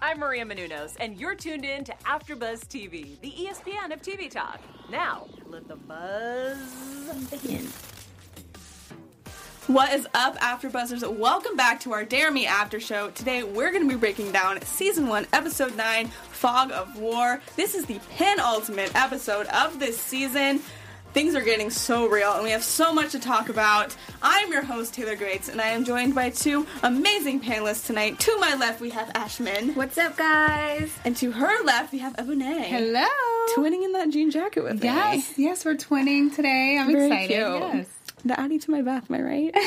I'm Maria Menounos, and you're tuned in to AfterBuzz TV, the ESPN of TV talk. Now, let the buzz begin. What is up, AfterBuzzers? Welcome back to our Dare Me After Show. Today, we're going to be breaking down Season 1, Episode 9, Fog of War. This is the penultimate episode of this season. Things are getting so real, and we have so much to talk about. I'm your host, Taylor Gates, and I am joined by two amazing panelists tonight. To my left, we have Ashmin. What's up, guys? And to her left, we have Ebone. Hello. Twinning in that jean jacket with us. Yes, me. yes, we're twinning today. I'm Very excited. cute. Yes. The Addy to my Beth, am I right? so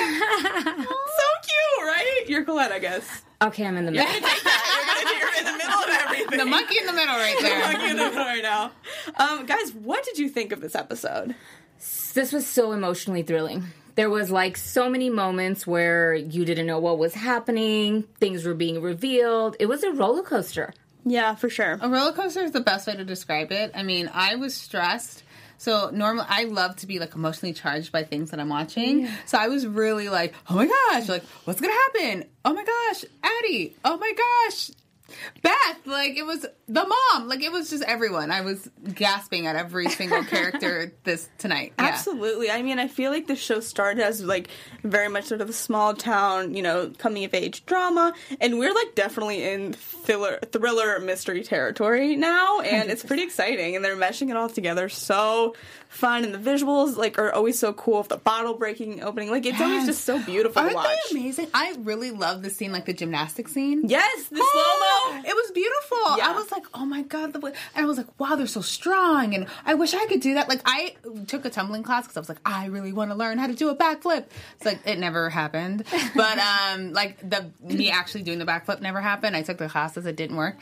cute, right? You're Colette, I guess. Okay, I'm in the middle. You're you're in the middle of everything. The monkey in the middle right The there. monkey in the middle right now. Um, guys, what did you think of this episode? this was so emotionally thrilling. There was like so many moments where you didn't know what was happening, things were being revealed. It was a roller coaster. Yeah, for sure. A roller coaster is the best way to describe it. I mean, I was stressed. So normally I love to be like emotionally charged by things that I'm watching. So I was really like, oh my gosh, like what's gonna happen? Oh my gosh, Addy. Oh my gosh, Beth. Like it was the mom. Like it was just everyone. I was gasping at every single character this tonight. Yeah. Absolutely. I mean, I feel like the show started as like very much sort of a small town, you know, coming of age drama, and we're like definitely in thriller, thriller mystery territory now, and it's pretty exciting. And they're meshing it all together so fun, and the visuals like are always so cool. With the bottle breaking, opening, like it's always just so beautiful Aren't to watch. they amazing? I really love the scene, like the gymnastic scene. Yes, the Oh, slow mo. It was beautiful. Yeah. I was like, oh my god, the and I was like, wow, they're so strong, and I wish I could do that. Like, I took a tumbling class because I was like, I really want to learn how to do a backflip. It's like it never happened, but um, like the me actually doing the backflip never happened. I took the classes, it didn't work,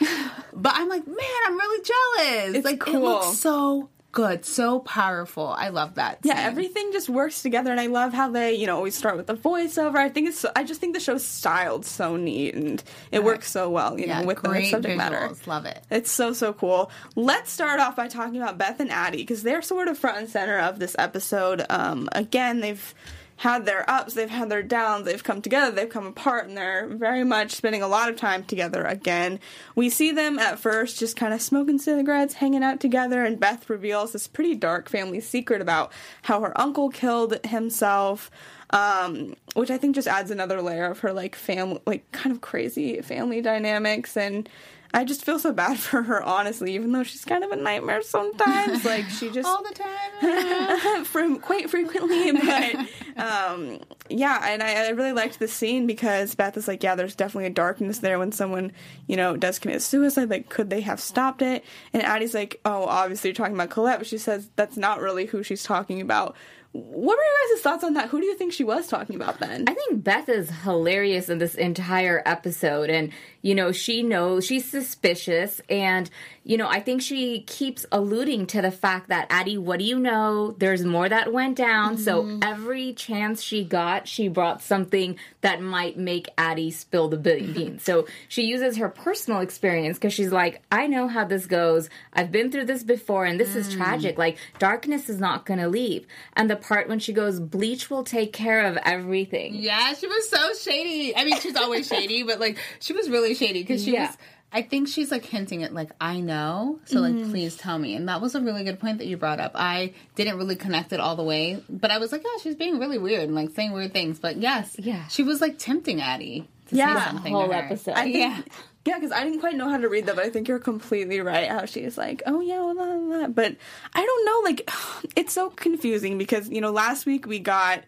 but I'm like, man, I'm really jealous. It's like, it looks so good, so powerful. I love that. Yeah, everything just works together, and I love how they, you know, always start with the voiceover. I think it's, so, I just think the show's styled so neat, and it works so well, you yeah, know, with the subject visuals. matter. Love it. It's so so cool. Let's start off by talking about Beth and Addy because they're sort of front and center of this episode. Um, again, they've had their ups, they've had their downs, they've come together, they've come apart, and they're very much spending a lot of time together again. We see them at first just kind of smoking cigarettes, hanging out together, and Beth reveals this pretty dark family secret about how her uncle killed himself. Um, which I think just adds another layer of her like family, like kind of crazy family dynamics, and I just feel so bad for her, honestly, even though she's kind of a nightmare sometimes. like she just All the time. from quite frequently, but um, yeah, and I, I really liked the scene because Beth is like, yeah, there's definitely a darkness there when someone you know does commit suicide. Like, could they have stopped it? And Addy's like, oh, obviously you're talking about Colette, but she says that's not really who she's talking about. What were your guys' thoughts on that? Who do you think she was talking about then? I think Beth is hilarious in this entire episode. And, you know, she knows she's suspicious. And, you know, I think she keeps alluding to the fact that, Addy, what do you know? There's more that went down. So mm-hmm. every chance she got, she brought something that might make Addy spill the beans. So she uses her personal experience because she's like, I know how this goes. I've been through this before and this is mm. tragic. Like, darkness is not going to leave. And the part when she goes, bleach will take care of everything. Yeah, she was so shady. I mean, she's always shady, but like she was really shady because she Yeah. was. I think she's like hinting at like I know, so like Mm-hmm. please tell me. And that was a really good point that you brought up. I didn't really connect it all the way, but I was like, yeah, she's being really weird and like saying weird things. But yes, Yeah. she was like tempting Addy to Yeah. say something. Whole to her. episode. I think, Yeah. yeah, because I didn't quite know how to read that, but I think you're completely right. How she's like, oh yeah, well, blah, blah, blah. but I don't know. Like, it's so confusing because you know, last week we got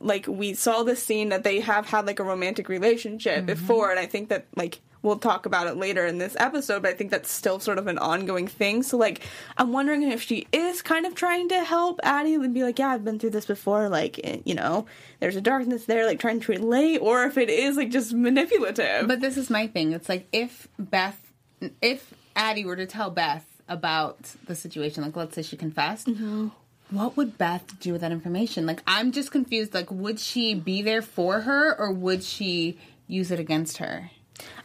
like we saw this scene that they have had like a romantic relationship before, and I think that like we'll talk about it later in this episode, but I think that's still sort of an ongoing thing. So like, I'm wondering if she is kind of trying to help Addy and be like, yeah, I've been through this before. Like, eh, you know, there's a darkness there, like trying to relate, or if it is like just manipulative. But this is my thing. It's like if Beth, if Addy were to tell Beth about the situation, like let's say she confessed, what would Beth do with that information? Like I'm just confused. Like would she be there for her or would she use it against her?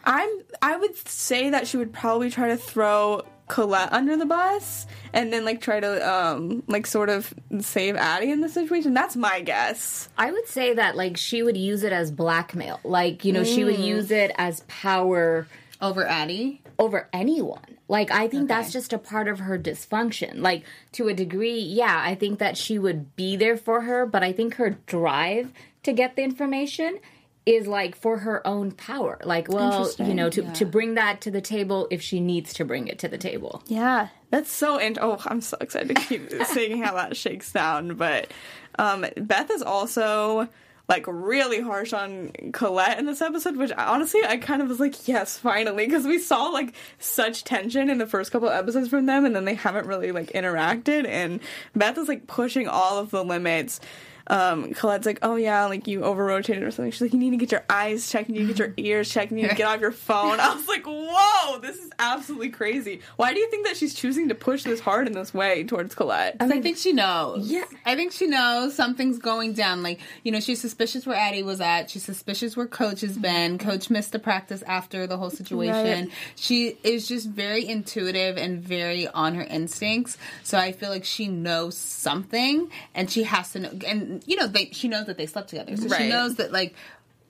I'm I would say that she would probably try to throw Colette under the bus and then like try to um like sort of save Addy in the situation. That's my guess. I would say that like she would use it as blackmail. Like, you know, she would use it as power Over Addy? Over anyone. Like I think that's just a part of her dysfunction. Like to a degree, yeah, I think that she would be there for her, but I think her drive to get the information is like for her own power. Like, well, you know, to to bring that to the table if she needs to bring it to the table. Yeah, that's so. And oh, I'm so excited to keep seeing how that shakes down. But um, Beth is also like really harsh on Colette in this episode, which honestly I kind of was like, yes, finally, because we saw like such tension in the first couple episodes from them, and then they haven't really like interacted. And Beth is like pushing all of the limits. Um, Colette's like, oh yeah, like you over rotated or something. She's like, you need to get your eyes checked, you need to get your ears checked, you need to get off your phone. I was like, whoa, this is absolutely crazy. Why do you think that she's choosing to push this hard in this way towards Colette? I think she knows. Yeah. I think she knows something's going down. Like, you know, she's suspicious where Addy was at. She's suspicious where Coach has been. Coach missed the practice after the whole situation. Right. She is just very intuitive and very on her instincts. So I feel like she knows something and she has to know. And, you know, they, she knows that they slept together. So Right. she knows that, like,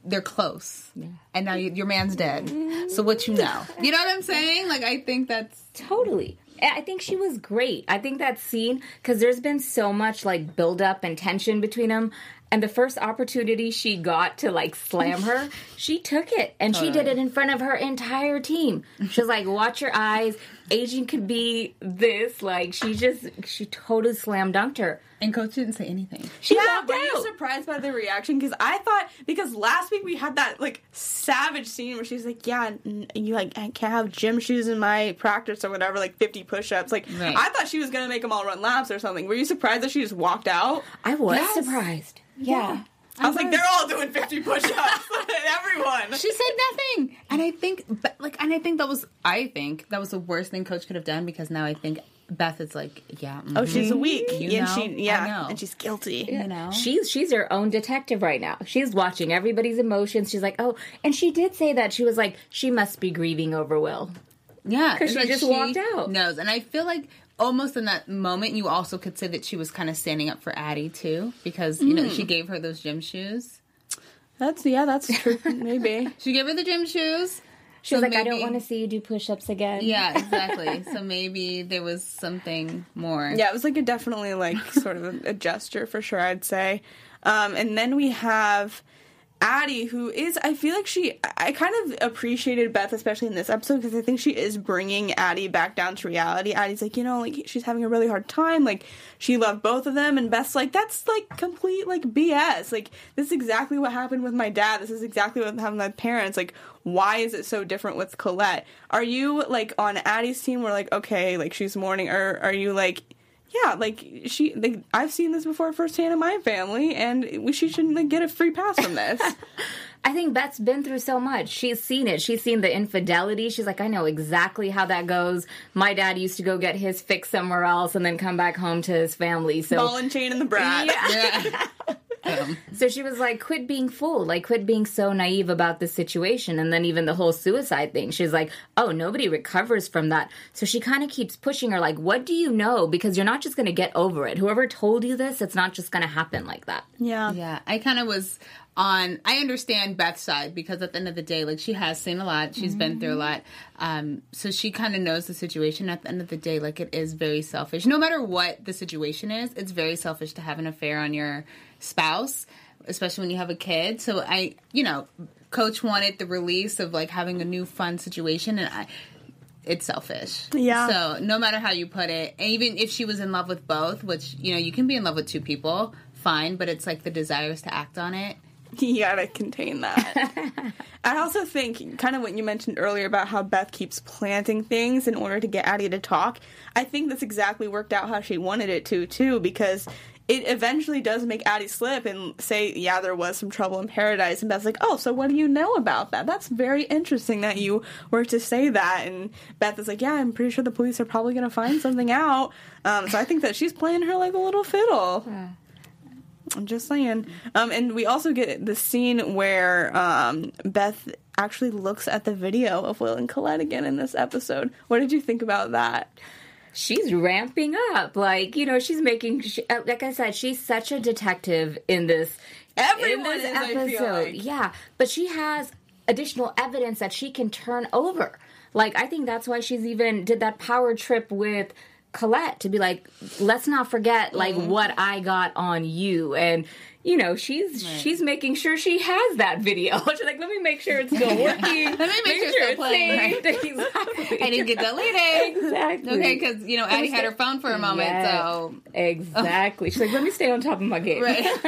they're close. And now you, your man's dead. So what you know? You know what I'm saying? Like, I think that's. Totally. I think she was great. I think that scene because there's been so much like build up and tension between them. And the first opportunity she got to like slam her, she took it and she did it in front of her entire team. She was like, "Watch your eyes. Agent could be this." Like she just she totally slam dunked her. And Coach didn't say anything. She yeah, walked were you surprised by the reaction? Because I thought because last week we had that like savage scene where she's like, "Yeah, n- you like I can't have gym shoes in my practice or whatever, like fifty push-ups." Like Right. I thought she was gonna make them all run laps or something. Were you surprised that she just walked out? I was Yes. surprised. Yeah. I was like, they're all doing fifty push-ups, everyone. She said nothing, and I think, but, like, and I think that was, I think that was the worst thing Coach could have done because now I think Beth is like, yeah, Oh, mhm. she's weak, You and know? she I yeah, know. and she's guilty. you know, She's she's her own detective right now. She's watching everybody's emotions. She's like, oh, and she did say that she was like, she must be grieving over Will. Yeah, because she just walked out. Knows, and I feel like almost in that moment, you also could say that she was kind of standing up for Addy too, because you know she gave her those gym shoes. That's yeah, that's true. Maybe. She gave her the gym shoes. She was like, I don't want to see you do push ups again. Yeah, exactly. so maybe there was something more. Yeah, it was like a definitely like sort of a, a gesture for sure. I'd say, um, and then we have Addy, who is I feel like she I kind of appreciated Beth, especially in this episode, because I think she is bringing Addy back down to reality. Addy's like, you know, like she's having a really hard time. Like she loved both of them, and Beth's like, that's like complete like BS. Like this is exactly what happened with my dad. This is exactly what happened with my parents. Like why is it so different with Colette? Are you like on Addy's team? Where like okay, like she's mourning, or are you like? Yeah, like she, like, I've seen this before firsthand in my family, and we, she shouldn't like, get a free pass from this. I think Beth's been through so much. She's seen it. She's seen the infidelity. She's like, I know exactly how that goes. My dad used to go get his fix somewhere else and then come back home to his family. So Ball and chain and the brat. Yeah. Um, So she was like, quit being fooled, like, quit being so naive about the situation. And then even the whole suicide thing, she's like, oh, nobody recovers from that. So she kind of keeps pushing her, like, what do you know? Because you're not just going to get over it. Whoever told you this, it's not just going to happen like that. Yeah. Yeah, I kind of was on. I understand Beth's side because at the end of the day, like she has seen a lot, she's been through a lot, um, so she kind of knows the situation. At the end of the day, like it is very selfish. No matter what the situation is, it's very selfish to have an affair on your spouse, especially when you have a kid. So I, you know, Coach wanted the release of like having a new fun situation, and I. It's selfish. Yeah. So no matter how you put it, and even if she was in love with both, which you know you can be in love with two people, fine. But it's like the desires to act on it. You gotta contain that. I also think, kind of what you mentioned earlier about how Beth keeps planting things in order to get Addy to talk. I think this exactly worked out how she wanted it to, too, because it eventually does make Addy slip and say, yeah, there was some trouble in paradise. And Beth's like, oh, so what do you know about that? That's very interesting that you were to say that. And Beth is like, yeah, I'm pretty sure the police are probably going to find something out. Um, so I think that she's playing her like a little fiddle. I'm just saying. Um, and we also get the scene where um, Beth actually looks at the video of Will and Colette again in this episode. What did you think about that? She's ramping up. Like, you know, she's making, she, uh, like I said, she's such a detective in this. Everyone in this is, feel like. Yeah, but she has additional evidence that she can turn over. Like I think that's why she's even did that power trip with Colette to be like, let's not forget like Mm-hmm. what I got on you and you know she's she's making sure she has that video. She's like, let me make sure it's still working. let me make sure it's still playing, saved. Exactly. I didn't get deleted. exactly. Okay, because you know Addy had her phone for a moment, Yes. so exactly. She's like, let me stay on top of my game. Right. I don't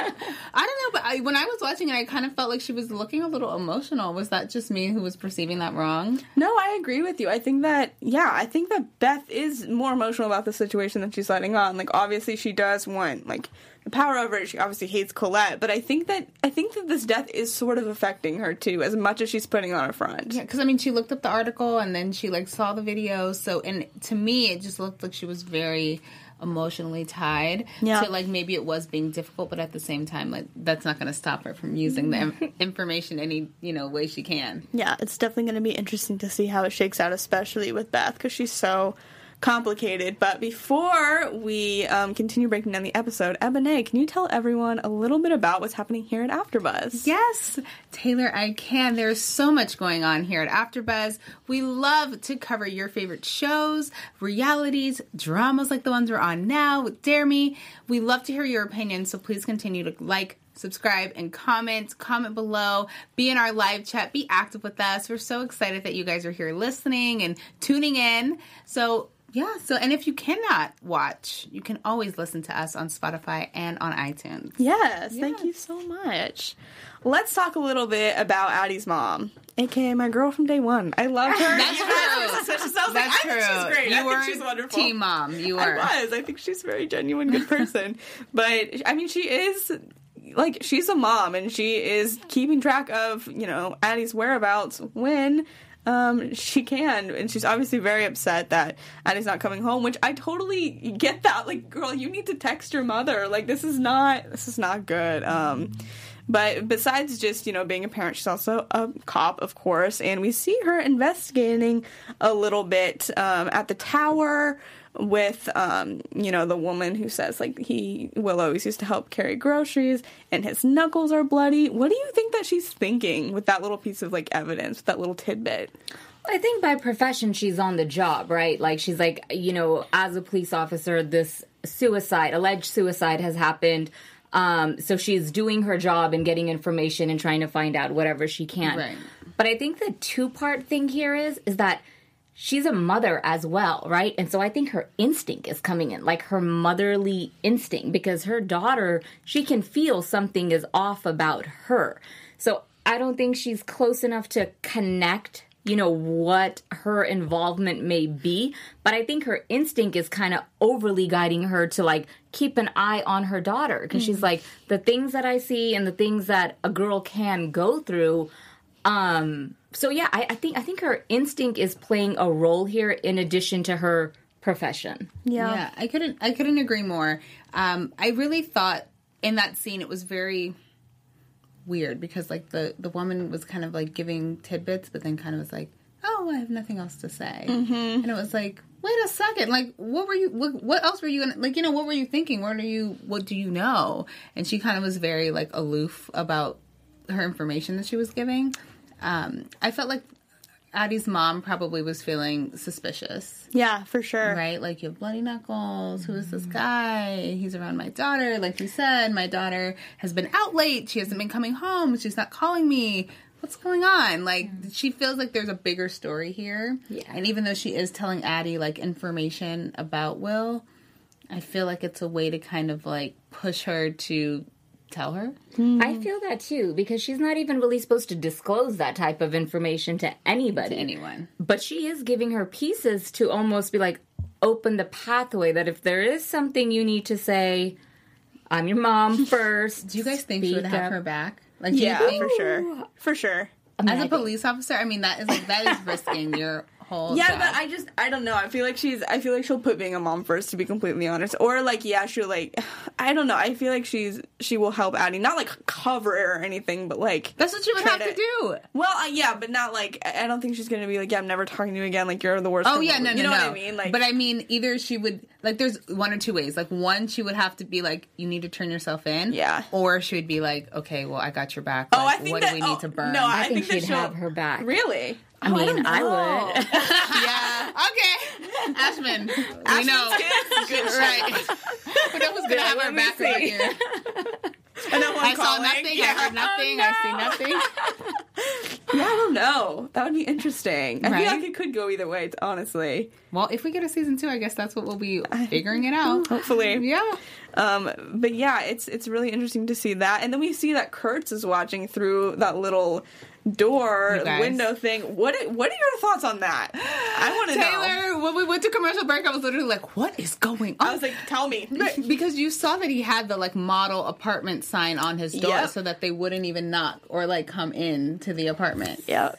know, but I, when I was watching it, I kind of felt like she was looking a little emotional. Was that just me who was perceiving that wrong? No, I agree with you. I think that yeah, I think that Beth is more emotional about the situation than she's letting on. Like obviously she does want like the power over it. She obviously hates Colette, but I think that I think that this death is sort of affecting her too, as much as she's putting on a front. Yeah, because I mean, she looked up the article and then she like saw the video. So, and to me, it just looked like she was very emotionally tied Yeah. to like maybe it was being difficult, but at the same time, like that's not going to stop her from using the mm-hmm. im- information any you know way she can. Yeah, it's definitely going to be interesting to see how it shakes out, especially with Beth, because she's so complicated. But before we um, continue breaking down the episode, Ebone, can you tell everyone a little bit about what's happening here at AfterBuzz? Yes, Taylor, I can. There's so much going on here at AfterBuzz. We love to cover your favorite shows, realities, dramas like the ones we're on now with Dare Me. We love to hear your opinions, so please continue to like, subscribe, and comment. Comment below. Be in our live chat. Be active with us. We're so excited that you guys are here listening and tuning in. So yeah, so and if you cannot watch, you can always listen to us on Spotify and on iTunes. Yes, thank you so much. Let's talk a little bit about Addy's mom, aka my girl from day one. I love her. That's true. I was like, That's I true. think she's great. You I were think she's wonderful. team mom. You were. I was. I think she's a very genuine, good person. but I mean, she is like she's a mom, and she is keeping track of you know Addy's whereabouts when. Um, she can, and she's obviously very upset that Addy's not coming home. Which I totally get that. Like, girl, you need to text your mother. Like, this is not this is not good. Um, but besides just you know being a parent, she's also a cop, of course, and we see her investigating a little bit um, at the tower with um, you know the woman who says like he will always used to help carry groceries and his knuckles are bloody. What do you think that she's thinking with that little piece of like evidence, with that little tidbit? I think by profession she's on the job, right? Like she's like, you know, as a police officer, this suicide, alleged suicide has happened. Um, so she's doing her job and getting information and trying to find out whatever she can. Right. But I think the two part thing here is is that she's a mother as well, right? And so I think her instinct is coming in, like her motherly instinct, because her daughter, she can feel something is off about her. So I don't think she's close enough to connect, you know, what her involvement may be. But I think her instinct is kind of overly guiding her to like keep an eye on her daughter. Because she's like, the things that I see and the things that a girl can go through um so yeah I, I think i think her instinct is playing a role here in addition to her profession Yeah, I couldn't. I couldn't agree more. Um, I really thought in that scene it was very weird because like the the woman was kind of like giving tidbits, but then kind of was like, "Oh, I have nothing else to say," mm-hmm. and it was like. Wait a second! Like, what were you? What, what else were you gonna like? You know, what were you thinking? What are you? What do you know? And she kind of was very like aloof about her information that she was giving. Um, I felt like Addy's mom probably was feeling suspicious Yeah, for sure. right? Like you have bloody knuckles. Who is this guy? He's around my daughter. Like you said, my daughter has been out late. She hasn't been coming home. She's not calling me. What's going on? Like she feels like there's a bigger story here. Yeah. And even though she is telling Addy like information about Will, I feel like it's a way to kind of like push her to tell her. i feel that too because she's not even really supposed to disclose that type of information to anybody To anyone. but she is giving her pieces to almost be like open the pathway that if there is something you need to say i'm your mom first Do you guys think she would Speak have up. her back? Like, Yeah, for sure. For sure. As a police officer, I mean, that is like that is risking your whole. Yeah, job. but I just I don't know. I feel like she's I feel like she'll put being a mom first to be completely honest. Or like yeah, she'll like I don't know. I feel like she's she will help Addy, not like cover it or anything, but like That's what she would have to, do. Well, uh, yeah, but not like I I don't think she's gonna be like yeah, I'm never talking to you again. Like you're the worst. Oh yeah, no, no, you know no. what I mean? Like, but I mean, either she would like there's one or two ways. Like one, she would have to be like, you need to turn yourself in. Yeah. Or she would be like, okay, well, I got your back. Oh, I think what that, do we oh, need to burn? No, I, I think that she'd have her back. Really? I mean, I would. yeah. Okay. Ashmin. we know. Good right. but know was gonna have our back right here. I, know who I'm saw calling. nothing. I heard oh, nothing. I see nothing. Yeah, I don't know. That would be interesting. I Right? feel like it could go either way, honestly. Well, if we get a season two, I guess that's what we'll be figuring it out. Hopefully. Yeah. Um, but yeah, it's it's really interesting to see that, and then we see that Kurtz is watching through that little door window thing. What are- what are your thoughts on that? I want to know. Taylor, when we went to commercial break, I was literally like, "What is going on?" I was like, tell me. Because you saw that he had the like model apartment sign on his door Yep. so that they wouldn't even knock or like come in to the apartment Yep.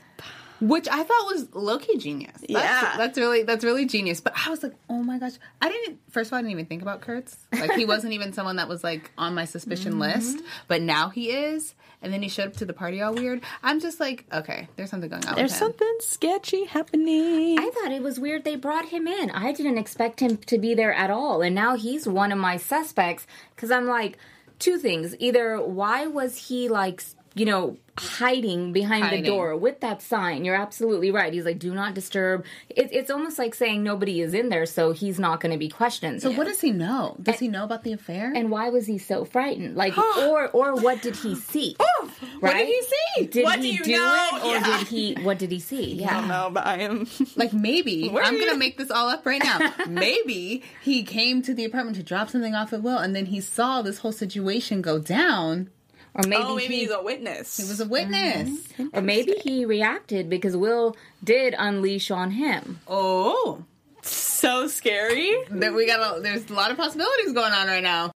Which i thought was low-key genius that's, Yeah. that's really that's really genius but i was like oh my gosh i didn't first of all i didn't even think about kurtz like he wasn't even someone that was like on my suspicion Mm-hmm. list but now he is and then he showed up to the party all weird i'm just like okay there's something going on There's with him. something sketchy happening. I thought it was weird they brought him in. I didn't expect him to be there at all. And now he's one of my suspects because I'm like, two things. Either why was he like, you know, hiding behind Hiding. the door with that sign? You're absolutely right. He's like, do not disturb. It, it's almost like saying nobody is in there, so he's not going to be questioned. so what does he know does he know about the affair and why was he so frightened? Like, or or what did he see? what did he see Did What he do you do know? it, or Yeah. did he? What did he see? I don't know, but I am. Like maybe What I'm gonna make this all up right now. maybe he came to the apartment to drop something off at Will, and then he saw this whole situation go down. Or maybe, oh, maybe he he's a witness. He was a witness. Mm-hmm. Or maybe he reacted because Will did unleash on him. Oh, so scary. there we got. A, there's a lot of possibilities going on right now.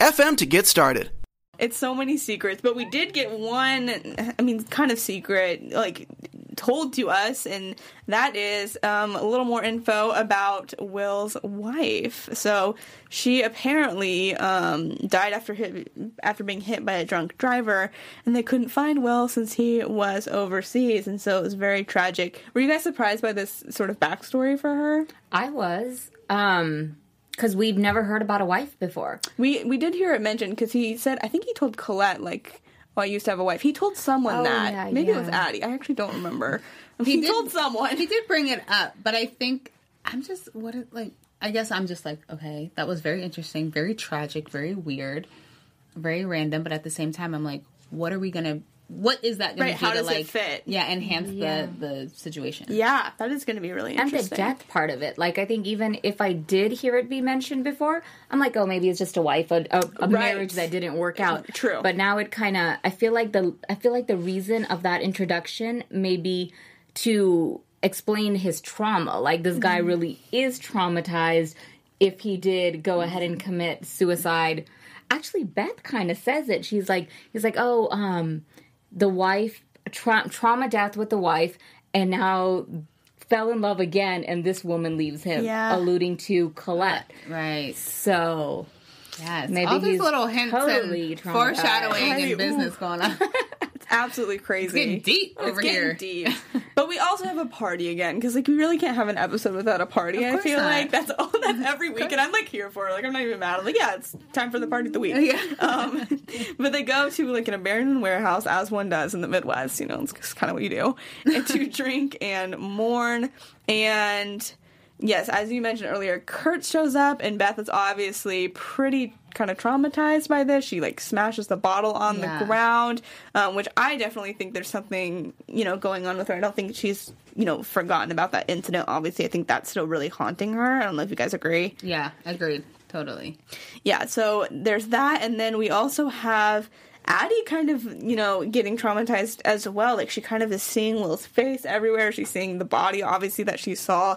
anchor.fm to get started. It's so many secrets, but we did get one. I mean, kind of secret, like told to us, and that is um, a little more info about Will's wife. So she apparently um, died after hit, after being hit by a drunk driver, and they couldn't find Will since he was overseas, and so it was very tragic. Were you guys surprised by this sort of backstory for her? I was, um, because we've never heard about a wife before. We we did hear it mentioned because he said I think he told Colette like. Oh, I used to have a wife. He told someone Oh, that. yeah, Maybe it was yeah. Addy. I actually don't remember. He, did- told someone. He did bring it up, but I think I'm just what it like. I guess I'm just like, okay, that was very interesting, very tragic, very weird, very random. But at the same time, I'm like, what are we gonna? What is that gonna Right, do how to does it like fit? Yeah, enhance Yeah. the the situation. Yeah, that is going to be really And the death part of it. Like, I think even if I did hear it be mentioned before, I'm like, oh, maybe it's just a wife, a, a, a Right. marriage that didn't work out. True. But now it kind of, I feel like the, I feel like the reason of that introduction may be to explain his trauma. Like, this Mm-hmm. guy really is traumatized if he did go ahead and commit suicide. Actually, Beth kind of says it. She's like, he's like, oh, um, the wife tra- trauma death with the wife and now fell in love again and this woman leaves him Yeah. alluding to colette Right. so Yes. Maybe All these little hints totally and foreshadowing and business going on. It's absolutely crazy. getting deep It's over getting here. deep. But we also have a party again because like we really can't have an episode without a party. I feel not. like that's all that's every week, and I'm like here for it. Like I'm not even mad. I'm like, yeah, it's time for the party of the week. Yeah. Um, but they go to like an abandoned warehouse, as one does in the Midwest. You know, it's kind of what you do, and to drink and mourn. And yes, as you mentioned earlier, Kurt shows up, and Beth is obviously pretty kind of traumatized by this. She like smashes the bottle on Yeah. the ground, um, which I definitely think there's something you know going on with her. I don't think she's you know forgotten about that incident. Obviously, I think that's still really haunting her. I don't know if you guys agree. yeah, agreed. Totally. Yeah, so there's that, and then we also have Addy kind of, you know, getting traumatized as well. Like she kind of is seeing Will's face everywhere. She's seeing the body, obviously, that she saw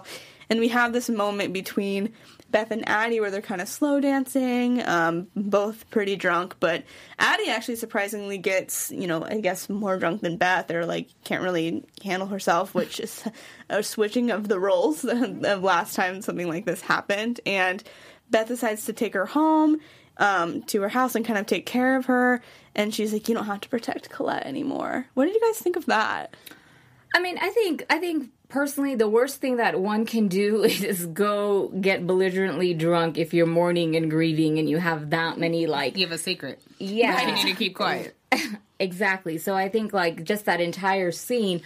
and we have this moment between Beth and Addy where they're kind of slow dancing, um, both pretty drunk, but Addy actually surprisingly gets, you know, I guess more drunk than Beth, or like can't really handle herself, which is a switching of the roles of last time something like this happened. And Beth decides to take her home um, to her house and kind of take care of her. And she's like, "You don't have to protect Colette anymore." What did you guys think of that? I mean, I think I think personally the worst thing that one can do is go get belligerently drunk if you're mourning and grieving and you have that many like You have a secret. yeah You need to keep quiet. exactly. So I think like just that entire scene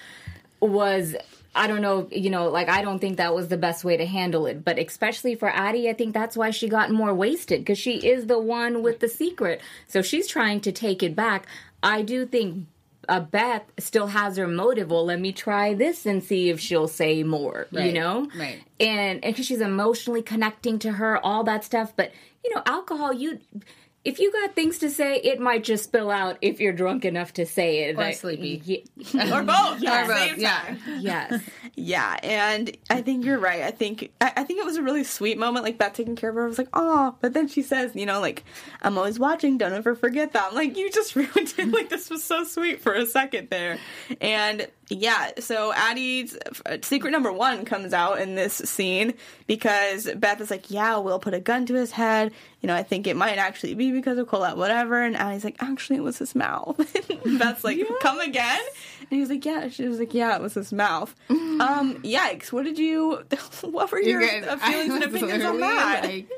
was I don't know, you know, like I don't think that was the best way to handle it, but especially for Addy, I think that's why she got more wasted because she is the one with the secret. So she's trying to take it back. I do think uh, Beth still has her motive. Well, let me try this and see if she'll say more. You know, right. And and because she's emotionally connecting to her, all that stuff. But you know, alcohol, you. If you got things to say, it might just spill out if you're drunk enough to say it. Or I- sleepy. Ye- Or both? Yeah. at the same Yeah. yes. Yeah, and I think you're right. I think I, I think it was a really sweet moment, like Beth taking care of her. I was like, oh, but then she says, you know, like I'm always watching. Don't ever forget that. I'm like, you just ruined it. Like this was so sweet for a second there, and yeah. So Addy's uh, secret number one comes out in this scene because Beth is like, yeah, we'll put a gun to his head. You know, I think it might actually be because of Colette, whatever. And Addy's like, actually, it was his mouth. Beth's like, come again. And he was like, yeah. She was like, yeah, it was his mouth. Um, yikes. What did you, what were your You guys- uh, feelings and opinions on that? like,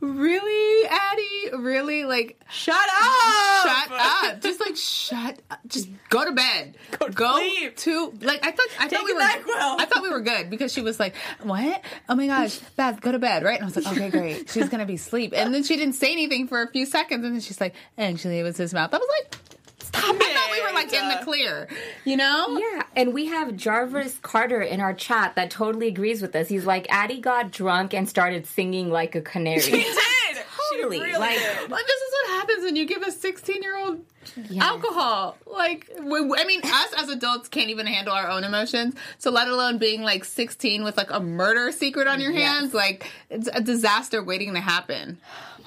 really, Addy? Really? Like, shut up! shut up! Just like shut. up. Just go to bed. Go to sleep. to like. I thought. I Take thought we were. NyQuil. I thought we were good because she was like, "What? Oh my gosh, Beth, go to bed, right?" And I was like, "Okay, great. She's gonna be asleep." And then she didn't say anything for a few seconds, and then she's like, "Actually, it was his mouth." I was like, "I thought we were like in the clear," you know? Yeah, and we have Jarvis Carter in our chat that totally agrees with us. He's like, Addy got drunk and started singing like a canary. She did. Totally, She really like- did. Well, this is what happens when you give a 16 year old alcohol. Like, I mean, us as adults can't even handle our own emotions. So, let alone being like 16 with like a murder secret on your hands, like, it's a disaster waiting to happen.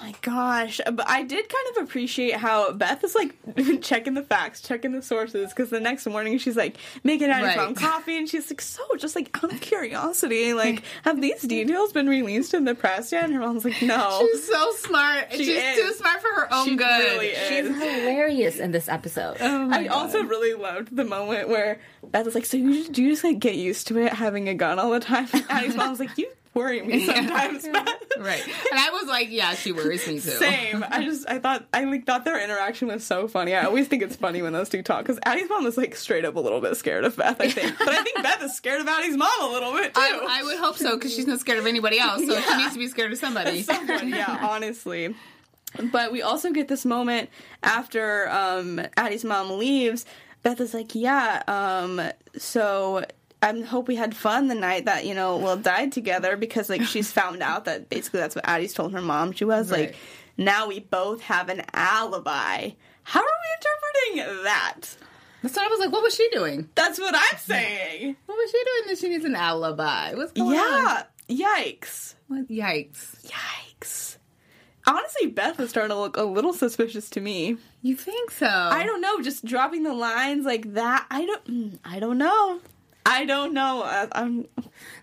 My gosh. But I did kind of appreciate how Beth is like checking the facts, checking the sources, because the next morning she's like making Addy's Right. mom coffee, and she's like, so just like out of curiosity, like, have these details been released in the press yet? And her mom's like, no. She's so smart. She She's is. too smart for her own She good. really She's hilarious in this episode. Oh I also really loved the moment where Beth was like, "So you just, do you just like get used to it having a gun all the time?" And Addy's mom's like, "You worry me sometimes, Beth." Right. And I was like, yeah, she worries me too. Same. I just I thought I like thought their interaction was so funny. I always think it's funny when those two talk because Addy's mom is like straight up a little bit scared of Beth. I think, but I think Beth is scared of Addy's mom a little bit too. I, I would hope so because she's not scared of anybody else. So she needs to be scared of somebody. Someone, yeah, honestly. But we also get this moment after um, Addy's mom leaves. Beth is like, "Yeah, um, so I hope we had fun the night that you know Will died together because like she's found out that basically that's what Addy's told her mom she was Right. like. Now we both have an alibi. How are we interpreting that? So I was like, what was she doing? That's what I'm saying. What was she doing that she needs an alibi? What's going on? Yeah. Yikes. What? Yikes. Yikes. Honestly, Beth is starting to look a little suspicious to me. You think so? I don't know, just dropping the lines like that. I don't. mm, I don't know. I don't know. I, I'm.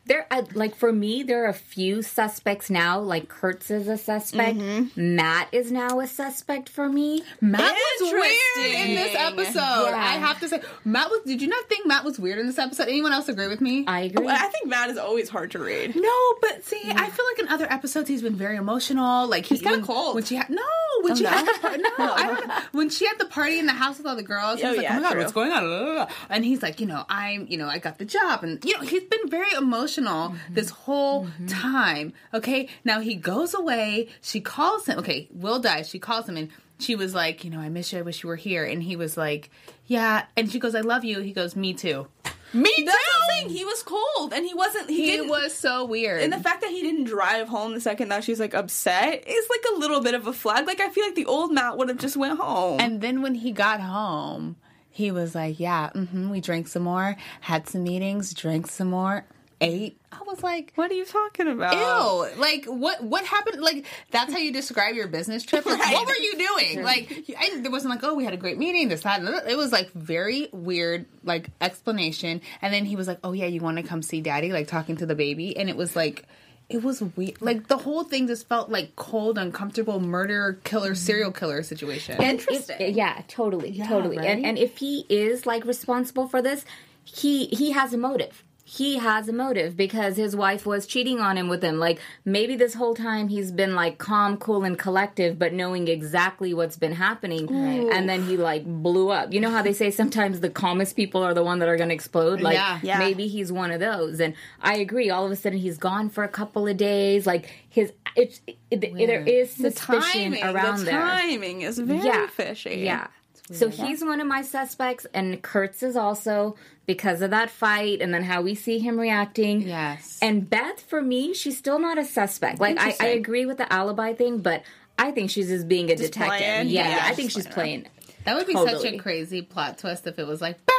There, uh, like for me, there are a few suspects now. Like Kurtz is a suspect. Matt is now a suspect for me. Matt was weird in this episode. Yeah. I have to say, Matt was. Did you not think Matt was weird in this episode? Anyone else agree with me? I agree. I think Matt is always hard to read. no, but see, I feel like in other episodes he's been very emotional. Like he's kinda cold. When she had no, when she no? had the par- no, I. When she had the party in the house with all the girls, he Oh, was like, yeah, "Oh my god, true. what's going on?" And he's like, you know, I'm, you know, I got the job, and you know, he's been very emotional mm-hmm. this whole mm-hmm. time. Okay, now he goes away. She calls him. Okay, Will dies. She calls him and. She was like, you know, I miss you. I wish you were here. And he was like, yeah. And she goes, I love you. He goes, me too. Me too. That's what I'm. He was cold, and he wasn't. He, He was so weird. And the fact that he didn't drive home the second that she's like upset is like a little bit of a flag. Like I feel like the old Matt would have just went home. and then when he got home, he was like, "Yeah, hmm we drank some more, had some meetings, drank some more." Eight. I was like, What are you talking about? Ew! Like what? What happened? Like that's how you describe your business trip? Like, Right. What were you doing? Like I, there wasn't like, oh, we had a great meeting. This that. and that. It was like very weird, like explanation. And then he was like, oh yeah, you want to come see daddy? Like talking to the baby, and it was like. It was weird. Like the whole thing just felt like cold, uncomfortable murder, killer, mm-hmm. serial killer situation. Interesting. If- yeah, totally, totally. right? And and if he is like responsible for this, he he has a motive. He has a motive because his wife was cheating on him with him. Like maybe this whole time he's been like calm, cool, and collective, but knowing exactly what's been happening. And then he like blew up. You know how they say sometimes the calmest people are the one that are going to explode. Like Yeah. Yeah. maybe he's one of those. And I agree. All of a sudden he's gone for a couple of days. Like his it's it, there is the suspicion timing, around the there timing is very fishy. yeah. So he's one of my suspects, and Kurtz is also because of that fight, and then how we see him reacting. Yes. And Beth, for me, she's still not a suspect. Like I, I agree with the alibi thing, but I think she's just being a detective. playing? Yeah, Yeah, I think she's playing playing. that would be such a crazy plot twist if it was like Beth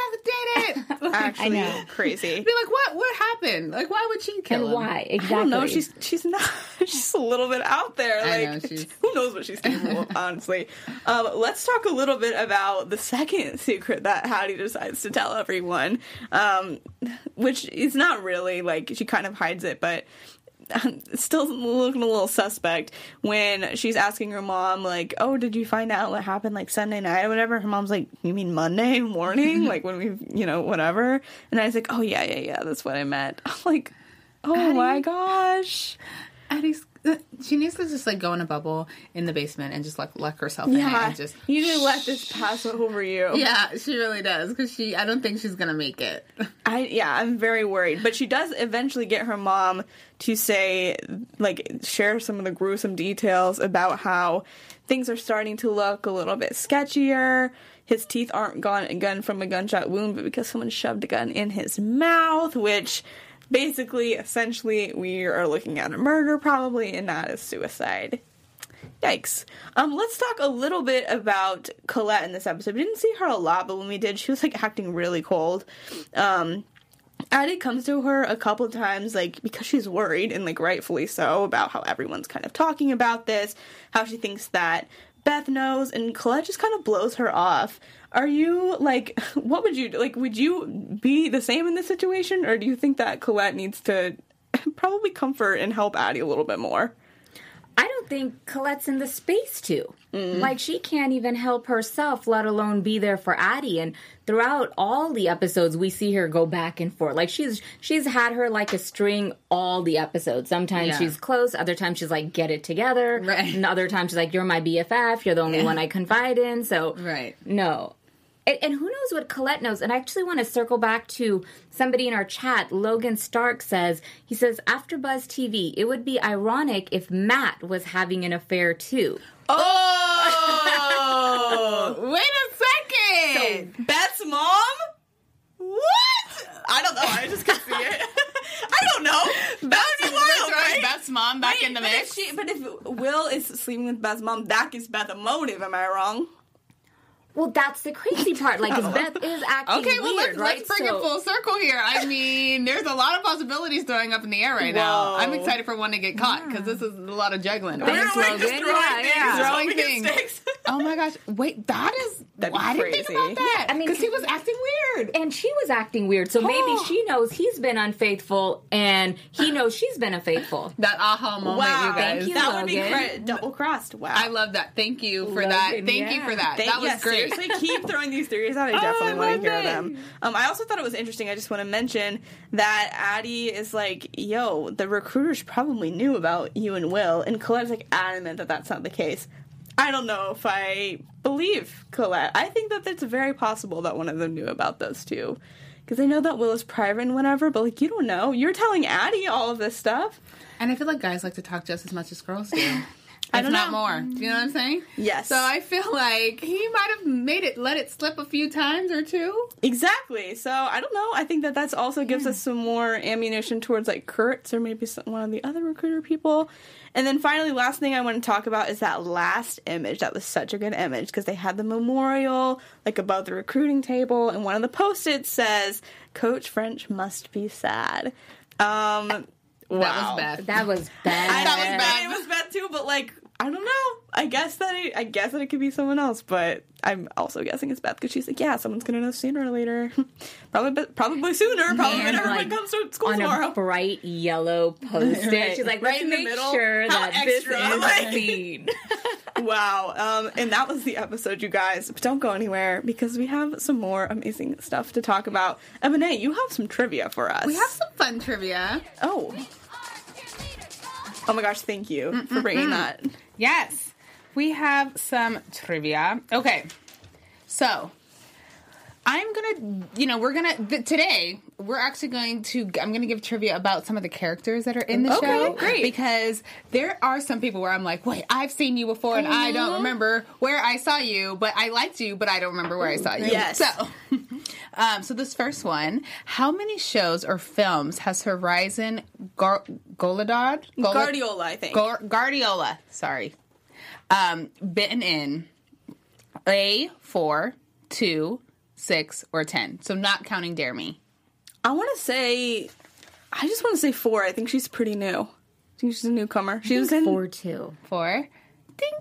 did it. Actually, know. crazy. Be like, what? What happened? Like, why would she kill And him? why exactly? I don't know. She's she's not. She's a little bit out there. I Like know, who knows what she's capable of? Honestly, um, let's talk a little bit about the second secret that Addy decides to tell everyone, um, which is not really like she kind of hides it, but. Still looking a little suspect when she's asking her mom, like, "Oh, did you find out what happened like Sunday night or whatever?" Her mom's like, "You mean Monday morning? like when we, you know, whatever?" And I was like, "Oh yeah, yeah, yeah, that's what I meant." I'm like, "Oh my gosh!" Addy's, she needs to just like go in a bubble in the basement and just like lock herself in Yeah, and just. you to let this pass over you. Yeah, she really does because she. I don't think she's gonna make it. I yeah, I'm very worried. But she does eventually get her mom to say, like, share some of the gruesome details about how things are starting to look a little bit sketchier. His teeth aren't gone gun from a gunshot wound, but because someone shoved a gun in his mouth, which basically, essentially, we are looking at a murder probably and not a suicide. Yikes. Um, let's talk a little bit about Colette in this episode. We didn't see her a lot, but when we did, she was like acting really cold. Um, Addy comes to her a couple times, like, because she's worried, and like, rightfully so, about how everyone's kind of talking about this, how she thinks that Beth knows, and Colette just kind of blows her off. Are you, like, what would you, like, would you be the same in this situation, or do you think that Colette needs to probably comfort and help Addy a little bit more? I think Colette's in the space to. Mm-hmm. Like she can't even help herself, let alone be there for Addy. And throughout all the episodes, we see her go back and forth. Like she's she's had her like a string all the episodes. Sometimes Yeah. she's close, other times she's like, get it together. Right. And other times she's like, you're my BFF. You're the only one I confide in. So Right. no. And, and who knows what Colette knows? And I actually want to circle back to somebody in our chat. Logan Stark says, he says, after Buzz TV, it would be ironic if Matt was having an affair too. Oh, wait a second. Beth's mom? What? I don't know. I just could see it. I don't know. That would be wild, Throwing right? Beth's mom back Wait, in the but mix. If she, but if Will is sleeping with Beth's mom, that gives Beth a motive. Am I wrong? Well, that's the crazy part. Like, 'cause Beth is acting Okay, well weird, let's, right? let's bring So- it full circle here. I mean, there's a lot of possibilities throwing up in the air right now. I'm excited for one to get caught because this is a lot of juggling. Thanks, We're like just throwing Yeah, things, yeah. Throwing hoping things. Sticks. Oh my gosh! Wait, that is. That'd be I didn't think crazy. about that. I mean, because he was acting weird. And she was acting weird, so maybe Oh. she knows he's been unfaithful, and he knows she's been unfaithful. That aha moment, Wow, you guys. Thank you, that would be Logan. great. Double crossed. Wow. I love that. Thank you for that. Logan, Thank you for that. Thank- that was yes, great. Seriously, keep throwing these theories out. I definitely I want to hear it. them. Um, I also thought it was interesting. I just want to mention that Addy is like, "Yo, the recruiters probably knew about you and Will," and Colette's like adamant that that's not the case. I don't know if I believe Colette. I think that it's very possible that one of them knew about those two. Because I know that Will is private and whatever, but like you don't know. You're telling Addy all of this stuff. And I feel like guys like to talk just as much as girls do. I don't not know. more. Do you know what I'm saying? Yes. So I feel like he might have made it, let it slip a few times or two. Exactly. So I don't know. I think that that's also gives us some more ammunition towards like Kurtz or maybe some, one of the other recruiter people. And then finally, last thing I want to talk about is that last image. That was such a good image because they had the memorial like above the recruiting table, and one of the post-its says, "Coach French must be sad." Um, That wow. was Beth. That was bad. I That know was bad. It was bad too, but like I don't know. I guess that it, I guess that it could be someone else, but I'm also guessing it's Beth because she's like, yeah, someone's gonna know sooner or later. probably, probably sooner. Probably when And, everyone like, comes to school on tomorrow. a bright yellow post-it. Right. She's like, Right let's in the make middle. sure How that this is like- seen. Wow. Um, and that was the episode, you guys. But don't go anywhere because we have some more amazing stuff to talk about. Ebone, you have some trivia for us. We have some fun trivia. Oh. Oh my gosh! Thank you for bringing that. Yes, we have some trivia. Okay, so I'm gonna, you know, we're gonna th- today. We're actually going to. I'm gonna give trivia about some of the characters that are in the Okay, show. great. Because there are some people where I'm like, wait, I've seen you before, and I don't remember where I saw you, but I liked you, but I don't remember where I saw you. Yes. So, um, so this first one, how many shows or films has Herizen Gar- Goladod? Gola- Guardiola, I think. Gar- Guardiola, sorry, um, been in a four, two, six, or ten. So not counting Dare Me. I want to say, I just want to say four. I think she's pretty new. I think she's a newcomer. She was in. Four two. Four. Ding ding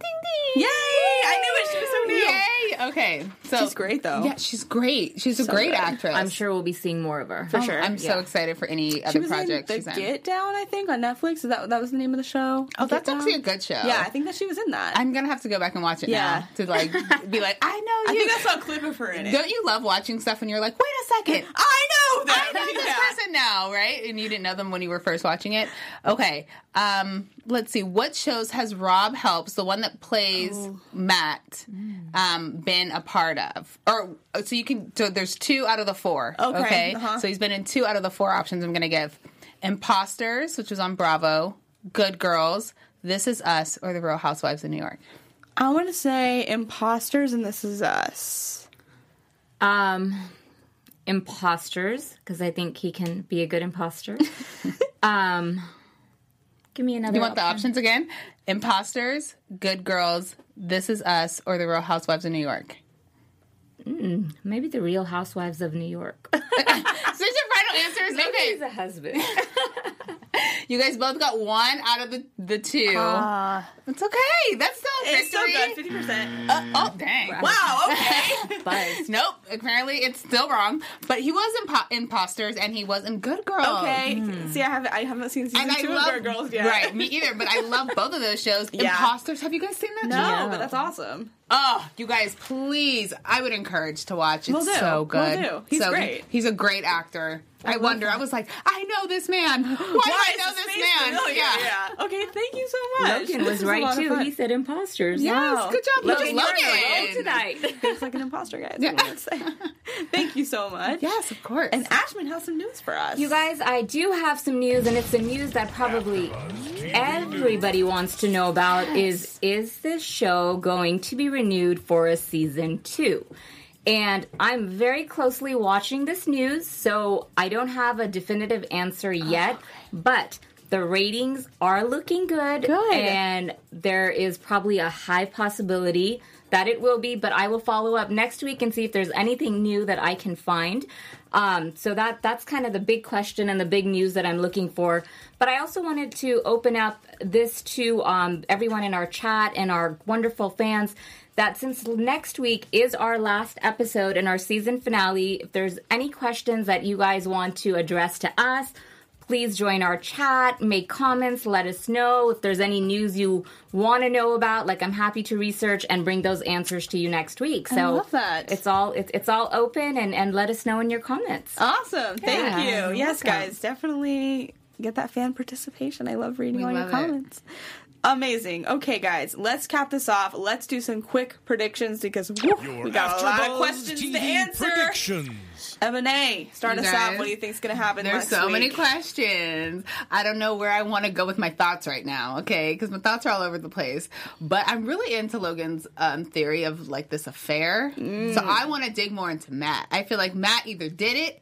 ding! Yay! I knew it. She was so new. Yay! Okay, so She's great, though. Yeah, she's great. She's a great good. actress. I'm sure we'll be seeing more of her. For sure. I'm so excited for any She other was project in she's The in. Get Down, I think, on Netflix. Is that that was the name of the show? oh, Get that's Down? actually a good show. Yeah, I think that she was in that. I'm gonna have to go back and watch it Yeah. now to like be like, I know I you. think I saw a clip of her in it. Don't you love watching stuff and you're like, wait a second, I know that. I know this Yeah. person now, right? And you didn't know them when you were first watching it. Okay. Um, let's see. What shows has Rob Heaps, the one that plays Oh. Matt, um, been a part of? Or so you can. So there's two out of the four. Okay, uh-huh. So he's been in two out of the four options. I'm going to give Imposters, which was on Bravo, Good Girls, This Is Us, or The Real Housewives of New York. I want to say Imposters and This Is Us. Um, imposters, because I think he can be a good imposter. um, give me another. You want the options again? Imposters, Good Girls, This Is Us, or The Real Housewives of New York. Mm, maybe the Real Housewives of New York. So these your final answers? Maybe okay. he's a husband. You guys both got one out of the, the two. Uh, it's okay. That's still a it's still good, fifty percent. Uh, oh, dang. Wow. Okay. Buzz. Nope. Apparently, it's still wrong. But he was in po- imposters, and he was in Good Girls. okay. See, I haven't. I haven't seen season And I two love of Good Girls yet. Right, me either. But I love both of those shows. Yeah. Imposters. Have you guys seen that? No, show? but that's awesome. Oh, you guys, please! I would encourage to watch. It's Will do. so Will good. do. He's So, great. He's a great actor. I, love wonder. that. I was like, I know this man. Why, do I know this man? familiar? Yeah. yeah. Okay. Thank you so much. Logan This was right too. He said imposters. Yes, Wow. good job, Logan, Logan. you're on a roll Logan. tonight. Looks like an imposter, guys. Yeah. I say. Thank you so much. Yes, of course. And Ashmin has some news for us. You guys, I do have some news, and it's the news that probably everybody wants to know about. Is is this show going to be renewed for a season two? And I'm very closely watching this news, so I don't have a definitive answer oh, yet. But the ratings are looking good, Good. and there is probably a high possibility that it will be. But I will follow up next week and see if there's anything new that I can find. Um, so that that's kind of the big question and the big news that I'm looking for. But I also wanted to open up this to um, everyone in our chat and our wonderful fans that since next week is our last episode and our season finale, if there's any questions that you guys want to address to us, please join our chat, make comments, let us know if there's any news you want to know about. Like I'm happy to research and bring those answers to you next week. So love that. it's all it's, it's all open and and let us know in your comments. Awesome. Thank Yeah, you. Yes, guys, definitely get that fan participation. I love reading We all your comments. it. Comments. Amazing. Okay, guys, let's cap this off. Let's do some quick predictions because whew, we got a lot of AfterBuzz questions TV to answer. Predictions. Ebone, start You us guys, off. What do you think is going to happen There's next so week? many questions. I don't know where I want to go with my thoughts right now, okay? Because my thoughts are all over the place. But I'm really into Logan's um, theory of like this affair. Mm. So I want to dig more into Matt. I feel like Matt either did it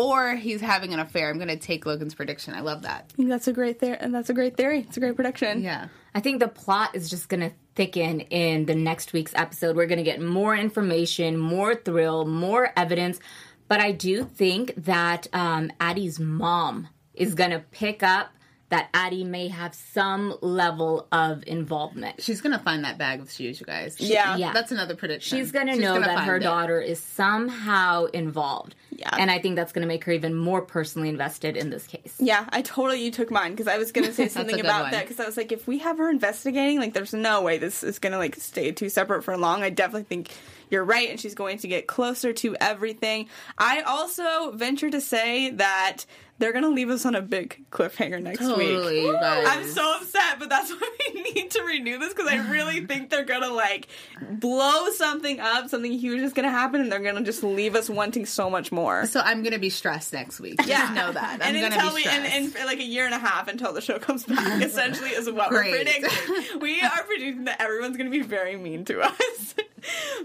or he's having an affair. I'm going to take Logan's prediction. I love that. That's a great theory, and that's a great theory. It's a great prediction. Yeah. I think the plot is just going to thicken in the next week's episode. We're going to get more information, more thrill, more evidence. But I do think that um, Addy's mom is going to pick up that Addy may have some level of involvement. She's gonna find that bag of shoes, you guys. She- Yeah. Yeah. that's another prediction. She's going to know gonna that her it. daughter is somehow involved. Yeah. And I think that's going to make her even more personally invested in this case. Yeah, I totally you took mine because I was gonna say something about one. that because I was like, if we have her investigating, like, there's no way this is gonna like stay too separate for long. I definitely think you're right, and she's going to get closer to everything. I also venture to say that they're gonna leave us on a big cliffhanger next Totally, week. guys. I'm so upset, but that's why we need to renew this because I really think they're gonna like blow something up, something huge is gonna happen, and they're gonna just leave us wanting so much more. So I'm gonna be stressed next week. Just know that. I'm and gonna until be we stressed. and, and for like a year and a half until the show comes back, essentially is what Great. we're predicting. We are predicting that everyone's going to be very mean to us.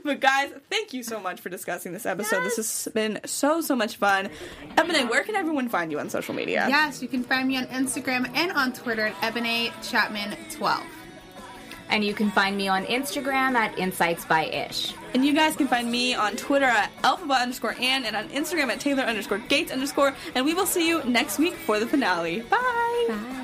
but guys, thank you so much for discussing this episode. This has been so so much fun. Ebone, where can everyone find you on social media? Yes, you can find me on Instagram and on Twitter at Ebone Chatman 12. And you can find me on Instagram at Insights by Ish. And you guys can find me on Twitter at alphabet underscore Ann and on Instagram at Taylor underscore Gates underscore. And we will see you next week for the finale. Bye.